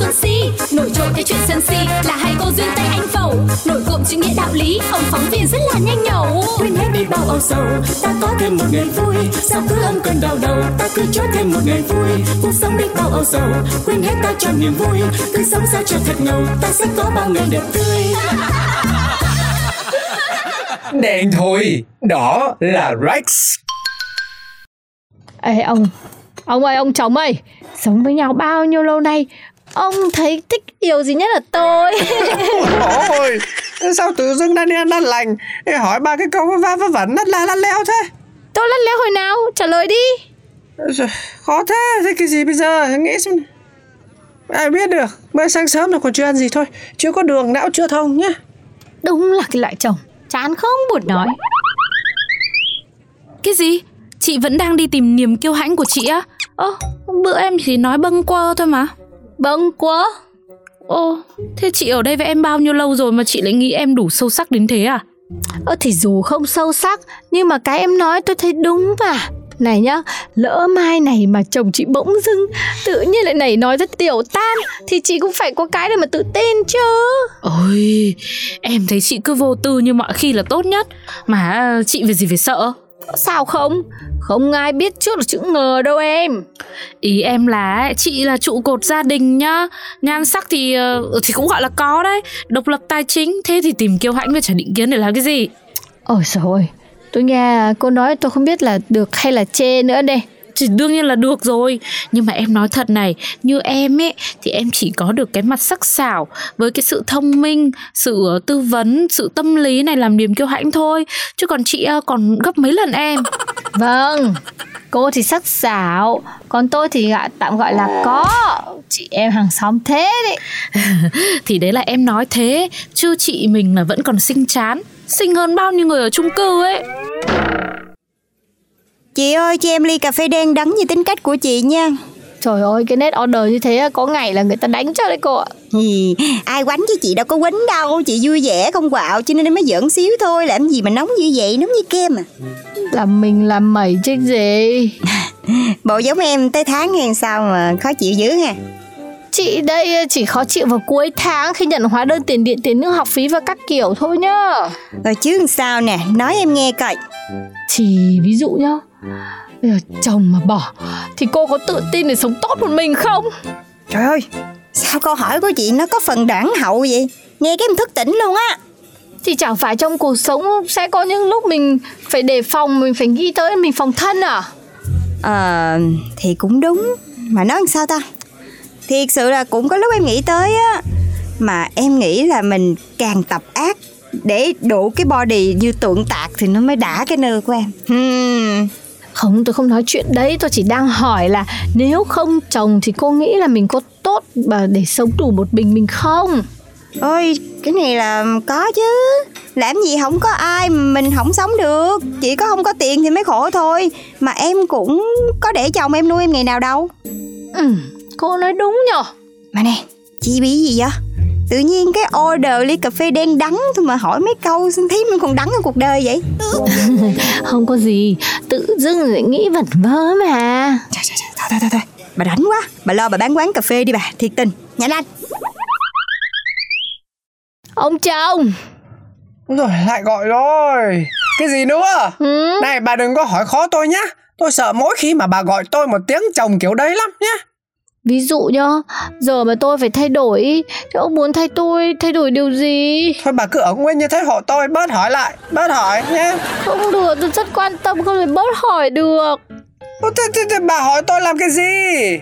Xuân Si. Nổi trội cái chuyện sân si là hai cô duyên tay anh phẩu. Nổi cộm chữ nghĩa đạo lý, ông phóng viên rất là nhanh nhẩu. Quên hết đi bao âu sầu ta có thêm một ngày vui. Sao cứ âm cơn đau đầu ta cứ cho thêm một ngày vui. Cuộc sống đi bao âu sầu quên hết ta cho niềm vui. Cứ sống sao cho thật ngầu ta sẽ có bao ngày đẹp tươi. Đèn thôi, đó là Rex. Ê ông, ông ơi ông chồng ơi, sống với nhau bao nhiêu lâu nay, ông thấy thích điều gì nhất là tôi. Ôi, sao tự dưng Daniel đang lành Để hỏi ba cái câu va vớ vẩn lắt la lắt leo thế tôi lắt léo hồi nào, trả lời đi. Khó thế, thế cái gì bây giờ Nghĩ xem. Ai biết được Mới sáng sớm là còn chưa ăn gì thôi Chưa có đường, não chưa thông nhá Đúng là cái loại chồng, chán không buồn nói. Cái gì? Chị vẫn đang đi tìm niềm kiêu hãnh của chị á? Ơ, bữa em chỉ nói bâng quơ thôi mà. Bâng quá. Ồ, thế chị ở đây với em bao nhiêu lâu rồi mà chị lại nghĩ em đủ sâu sắc đến thế à? Ơ thì dù không sâu sắc, nhưng mà cái em nói tôi thấy đúng mà. Này nhá, lỡ mai này mà chồng chị bỗng dưng tự nhiên lại nảy nói rất tiểu tan thì chị cũng phải có cái để mà tự tin chứ. Ôi, em thấy chị cứ vô tư như mọi khi là tốt nhất Mà chị việc gì phải sợ Sao không? Không ai biết trước là chữ ngờ đâu em. Ý em là chị là trụ cột gia đình nhá Nhan sắc thì ờ, thì cũng gọi là có đấy Độc lập tài chính Thế thì tìm kiêu hãnh với trả định kiến để làm cái gì Ôi trời ơi, tôi nghe cô nói tôi không biết là được hay là chê nữa đây. Thì đương nhiên là được rồi Nhưng mà em nói thật này Như em ấy Thì em chỉ có được cái mặt sắc sảo Với cái sự thông minh Sự ờ, tư vấn Sự tâm lý này làm niềm kiêu hãnh thôi Chứ còn chị còn gấp mấy lần em Vâng, cô thì sắc sảo, còn tôi thì tạm gọi là có. Chị em hàng xóm thế đấy. Thì đấy là em nói thế Chứ chị mình là vẫn còn xinh chán Xinh hơn bao nhiêu người ở chung cư ấy Chị ơi cho em ly cà phê đen đắng như tính cách của chị nha. Trời ơi, cái nét order như thế có ngày là người ta đánh cho đấy cô ạ. Hì, Ai quánh chứ chị đâu có quýnh đâu. Chị vui vẻ không quạo cho nên mới giỡn xíu thôi. Làm gì mà nóng như vậy nóng như kem à? Làm mình làm mẩy chứ gì. Bộ giống em tới tháng hay sao mà khó chịu dữ ha Chị đây chỉ khó chịu vào cuối tháng khi nhận hóa đơn tiền điện, tiền nước học phí và các kiểu thôi nhá. Rồi chứ làm sao nè Nói em nghe coi Thì ví dụ nhá, bây giờ chồng mà bỏ thì cô có tự tin để sống tốt một mình không? Trời ơi Sao câu hỏi của chị nó có phần đoạn hậu vậy Nghe cái em thức tỉnh luôn á Thì chẳng phải trong cuộc sống sẽ có những lúc mình phải đề phòng, mình phải nghĩ tới mình phòng thân à? Ờ thì cũng đúng Mà nói làm sao ta Thiệt sự là cũng có lúc em nghĩ tới á Mà em nghĩ là mình càng tập ác Để đủ cái body như tượng tạc Thì nó mới đã cái nơ của em. Hmm. Không, tôi không nói chuyện đấy, tôi chỉ đang hỏi là nếu không chồng thì cô nghĩ là mình có tốt mà để sống đủ một mình mình không? Ôi cái này là có chứ. Làm gì không có ai mình không sống được. Chỉ có không có tiền thì mới khổ thôi. Mà em cũng có để chồng em nuôi em ngày nào đâu. Ừ, cô nói đúng nhở? Mà nè Chị bị gì vậy? Tự nhiên cái order ly cà phê đen đắng thôi mà hỏi mấy câu xin thấy mình còn đắng hơn cuộc đời vậy? Không có gì, tự dưng lại nghĩ vẩn vơ mà. Trời, trời, trời, thôi, thôi, thôi, thôi. Bà đánh quá Bà lo bà bán quán cà phê đi bà Thiệt tình. Nhanh lên Ông chồng, Đúng rồi lại gọi rồi. Cái gì nữa? Ừ? Này bà đừng có hỏi khó tôi nhá. Tôi sợ mỗi khi mà bà gọi tôi một tiếng chồng kiểu đấy lắm nhá ví dụ nhá, giờ mà tôi phải thay đổi, thì ông muốn thay tôi thay đổi điều gì? Thôi bà cứ ở nguyên như thế hộ tôi Bớt hỏi lại Bớt hỏi nhá Không được, tôi rất quan tâm, không thể bớt hỏi được. Thế, thế, thế bà hỏi tôi làm cái gì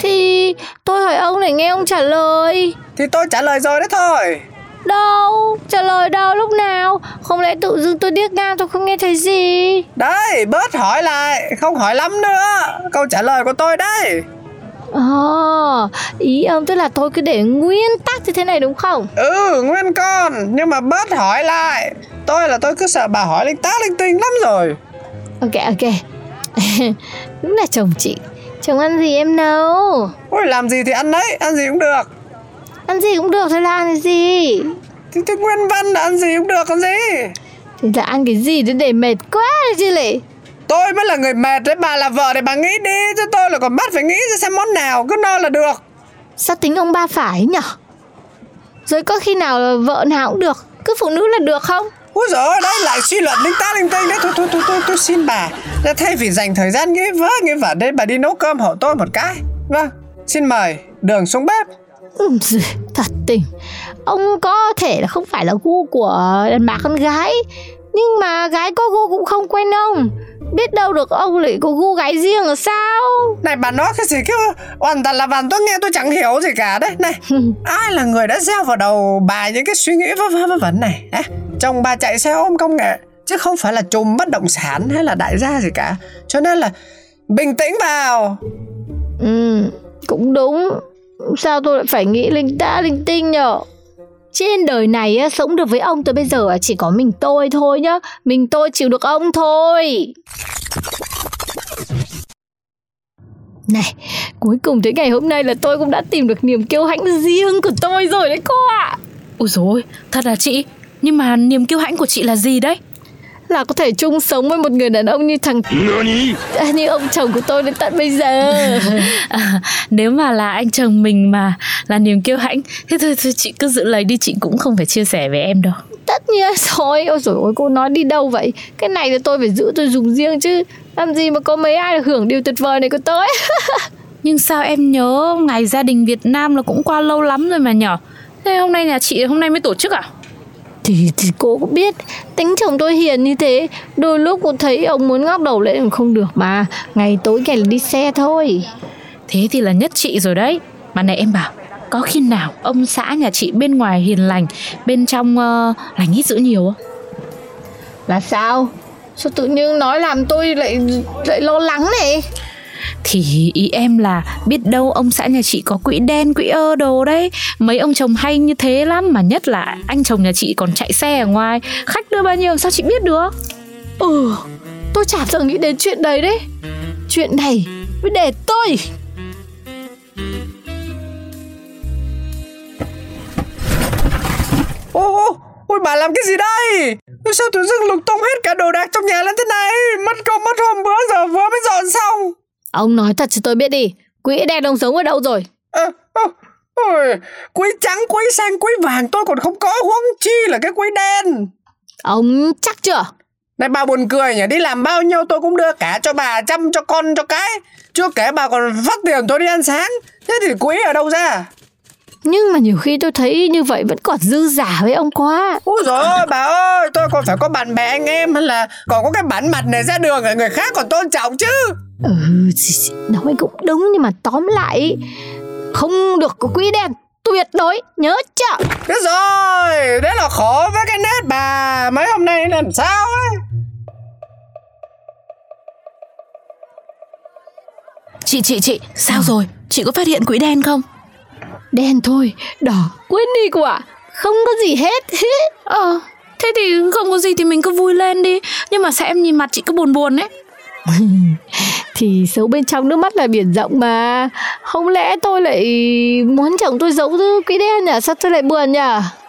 Thì tôi hỏi ông để nghe ông trả lời. Thì tôi trả lời rồi đấy thôi Đâu, trả lời đâu lúc nào? Không lẽ tự dưng tôi điếc ngang tôi không nghe thấy gì? Đấy bớt hỏi lại Không hỏi lắm nữa Câu trả lời của tôi đấy Ồ, ý ông tức là tôi cứ để nguyên tắc như thế này đúng không? Ừ nguyên con. Nhưng mà bớt hỏi lại. Tôi là tôi cứ sợ bà hỏi linh tá linh tinh lắm rồi. Ok ok. Đúng là chồng chị. Chồng ăn gì em nấu? Ôi làm gì thì ăn đấy Ăn gì cũng được. Ăn gì cũng được thôi là ăn gì? Thì, thì nguyên văn là ăn gì cũng được còn gì? Thì là ăn cái gì để để mệt quá rồi chứ lệ Tôi mới là người mệt đấy Bà là vợ để bà nghĩ đi Chứ tôi là còn bắt phải nghĩ ra xem món nào Cứ no là được. Sao tính ông ba phải nhở? Rồi có khi nào là vợ nào cũng được Cứ phụ nữ là được không? Úi giời ơi, đấy lại suy luận linh ta linh tinh đấy. Thôi thôi thôi tôi, tôi xin bà. Là thay vì dành thời gian nghĩ vớ nghĩ vẩn đây Bà đi nấu cơm hộ tôi một cái. Vâng, xin mời đường xuống bếp. Ừ, Thật tình. Ông có thể là không phải là gu của đàn bà con gái Nhưng mà gái có gu cũng không quen ông Biết đâu được ông lại có gu gái riêng là sao? Này bà nói cái gì cứ hoàn toàn là vằn tôi nghe tôi chẳng hiểu gì cả đấy. Này, ai là người đã gieo vào đầu bà những cái suy nghĩ vớ vớ vớ vẩn này? À? Chồng bà chạy xe ôm công nghệ Chứ không phải là chùm bất động sản hay là đại gia gì cả. Cho nên là bình tĩnh vào. Ừ cũng đúng. Sao tôi lại phải nghĩ linh ta linh tinh nhở trên đời này sống được với ông tới bây giờ chỉ có mình tôi thôi nhá. Mình tôi chịu được ông thôi. Này, cuối cùng tới ngày hôm nay là tôi cũng đã tìm được niềm kiêu hãnh riêng của tôi rồi đấy cô ạ. Ôi dồi ôi, thật là chị. Nhưng mà niềm kiêu hãnh của chị là gì đấy? Là có thể chung sống với một người đàn ông như thằng à, Như ông chồng của tôi đến tận bây giờ. À, Nếu mà là anh chồng mình mà là niềm kiêu hãnh Thế thôi, thôi chị cứ giữ lấy đi chị cũng không phải chia sẻ với em đâu. Tất nhiên rồi. Ôi dồi ôi cô nói đi đâu vậy? Cái này là tôi phải giữ tôi dùng riêng chứ. Làm gì mà có mấy ai được hưởng điều tuyệt vời này của tôi? Nhưng sao em nhớ ngày gia đình Việt Nam là cũng qua lâu lắm rồi mà nhỏ Thế hôm nay nhà chị hôm nay mới tổ chức à? Thì, thì cô cũng biết. Tính chồng tôi hiền như thế đôi lúc cô thấy ông muốn ngóc đầu lên cũng không được mà. Ngày tối ngày là đi xe thôi. Thế thì là nhất chị rồi đấy. Mà này em bảo Có khi nào ông xã nhà chị bên ngoài hiền lành Bên trong uh, lành ít dữ nhiều á là sao? Sao tự nhiên nói làm tôi lại lại lo lắng này Thì ý em là biết đâu ông xã nhà chị có quỹ đen quỹ ơ đồ đấy Mấy ông chồng hay như thế lắm Mà nhất là anh chồng nhà chị còn chạy xe ở ngoài Khách đưa bao nhiêu sao chị biết được ừ tôi chả từng nghĩ đến chuyện đấy đấy chuyện này mới để tôi Ô, ô, ôi bà làm cái gì đây? Sao tự dưng lục tung hết cả đồ đạc trong nhà lên thế này? Mất công mất hôm bữa giờ vừa mới dọn xong. Ông nói thật cho tôi biết đi quỹ đen ông sống ở đâu rồi Ơ, ơ, ôi, Quỹ trắng, quỹ xanh, quỹ vàng tôi còn không có huống chi là cái quỹ đen. ông chắc chưa Này bà buồn cười nhỉ, đi làm bao nhiêu tôi cũng đưa cả cho bà chăm cho con cho cái. Chưa kể bà còn phát tiền tôi đi ăn sáng. Thế thì quỹ ở đâu ra? Nhưng mà nhiều khi tôi thấy như vậy vẫn còn dư giả với ông quá. Úi dồi ôi bà ơi Tôi còn phải có bạn bè anh em Hay là còn có cái bản mặt này ra đường Để người khác còn tôn trọng chứ. Ừ, nói cũng đúng nhưng mà tóm lại không được có quỹ đen tuyệt đối nhớ chưa? Biết rồi Đấy là khổ với cái nét bà Mấy hôm nay làm sao ấy? Chị chị chị Sao rồi? Chị có phát hiện quỹ đen không Đen thôi, đỏ quên đi cô ạ, không có gì hết. Ờ Thế thì không có gì thì mình cứ vui lên đi Nhưng mà sao em nhìn mặt chị cứ buồn buồn ấy thì xấu bên trong nước mắt là biển rộng mà. Không lẽ tôi lại muốn chồng tôi giấu thứ quỹ đen nhỉ? Sao tôi lại buồn nhỉ?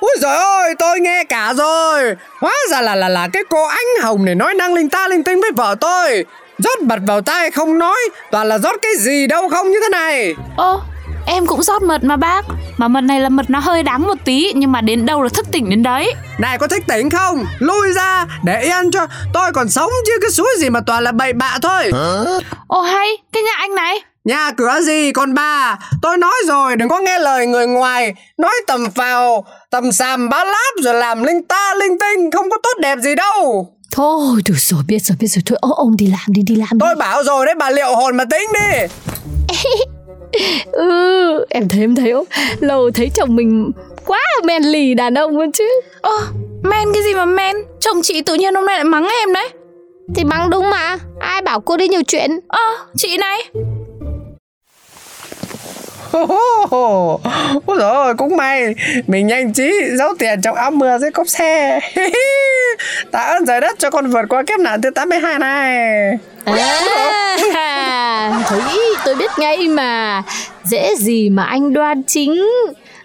Úi giời ơi tôi nghe cả rồi Hóa ra là là là cái cô ánh hồng này Nói năng linh ta linh tinh với vợ tôi Rót bật vào tai không nói Toàn là rót cái gì đâu không như thế này Ơ em cũng rót mật mà bác. Mà mật này là mật nó hơi đắng một tí Nhưng mà đến đâu là thức tỉnh đến đấy. Này có thích tỉnh không? Lui ra để yên cho. Tôi còn sống chứ cái suối gì mà toàn là bậy bạ thôi. Ồ hay Cái nhà anh này. Nhà cửa gì còn bà Tôi nói rồi đừng có nghe lời người ngoài. Nói tầm vào Tầm xàm bá láp rồi làm linh ta linh tinh Không có tốt đẹp gì đâu. Thôi, được rồi, biết rồi, biết rồi. Thôi, ô, ông đi làm đi, đi làm đi. Tôi bảo rồi đấy bà liệu hồn mà tính đi Ừ, em thấy em thấy không? Lâu thấy chồng mình quá là men lì đàn ông luôn chứ. Ơ men cái gì mà men? Chồng chị tự nhiên hôm nay lại mắng em đấy. Thì mắng đúng mà. Ai bảo cô đi nhiều chuyện? Ơ chị này. Ôi dồi ôi, cũng may. Mình nhanh trí giấu tiền trong áo mưa dưới cốp xe. Tạ ơn trời đất cho con vượt qua kiếp nạn thứ 82 này. À, Thúy tôi biết ngay mà. Dễ gì mà anh đoan chính?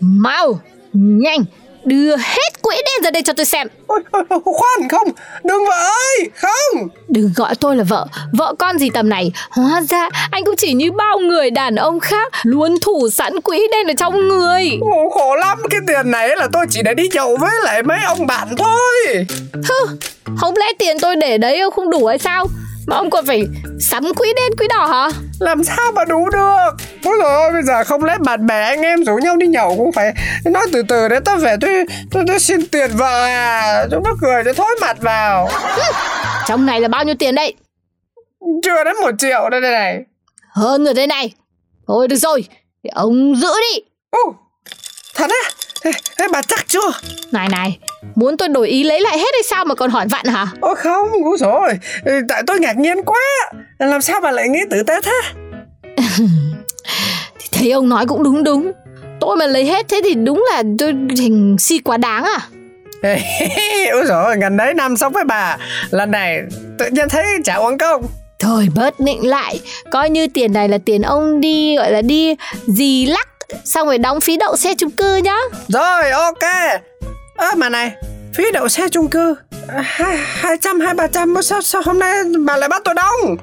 Mau Nhanh Đưa hết quỹ đen ra đây cho tôi xem. Ôi, ôi, ôi, khoan không Đừng vợ ơi Không. Đừng gọi tôi là vợ Vợ con gì tầm này. Hóa ra anh cũng chỉ như bao người đàn ông khác Luôn thủ sẵn quỹ đen ở trong người. Ồ, Khổ lắm Cái tiền này là tôi chỉ để đi nhậu với lại mấy ông bạn thôi. Hừ, không lẽ tiền tôi để đấy không đủ hay sao Mà ông còn phải sắm quỹ đen quỹ đỏ hả? Làm sao mà đủ được? Ôi ôi bây giờ không lẽ bạn bè anh em rủ nhau đi nhậu Cũng phải nói từ từ để tao về tôi, tôi, tôi xin tiền vợ à? Chúng nó cười để thối mặt vào. Trong này là bao nhiêu tiền đây? Chưa đến một triệu đây đây này. Hơn rồi đây này. Thôi được rồi Thì ông giữ đi. Ồ, thật á? Ê, ê, bà chắc chưa? Này này Muốn tôi đổi ý lấy lại hết hay sao mà còn hỏi vặn hả? Ôi không, ôi rồi Tại tôi ngạc nhiên quá. Làm sao bà lại nghĩ tử tế thế? Thì thấy ông nói cũng đúng đúng. Tôi mà lấy hết thế thì đúng là tôi thành si quá đáng à. Ôi rồi gần đấy năm sống với bà. Lần này tự nhiên thấy trả uống công Thôi bớt nịnh lại. Coi như tiền này là tiền ông đi Gọi là đi gì lắc Xong rồi đóng phí đậu xe chung cư nhá. Rồi ok Ơ mà này Phí đậu xe chung cư hai hai trăm hai ba trăm sao sao hôm nay bà lại bắt tôi đóng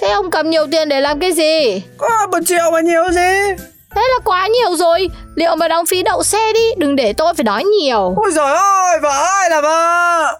Thế ông cầm nhiều tiền để làm cái gì? Có một triệu mà nhiều gì? Thế là quá nhiều rồi. Liệu mà đóng phí đậu xe đi Đừng để tôi phải nói nhiều. Ôi rồi ôi vợ ơi là vợ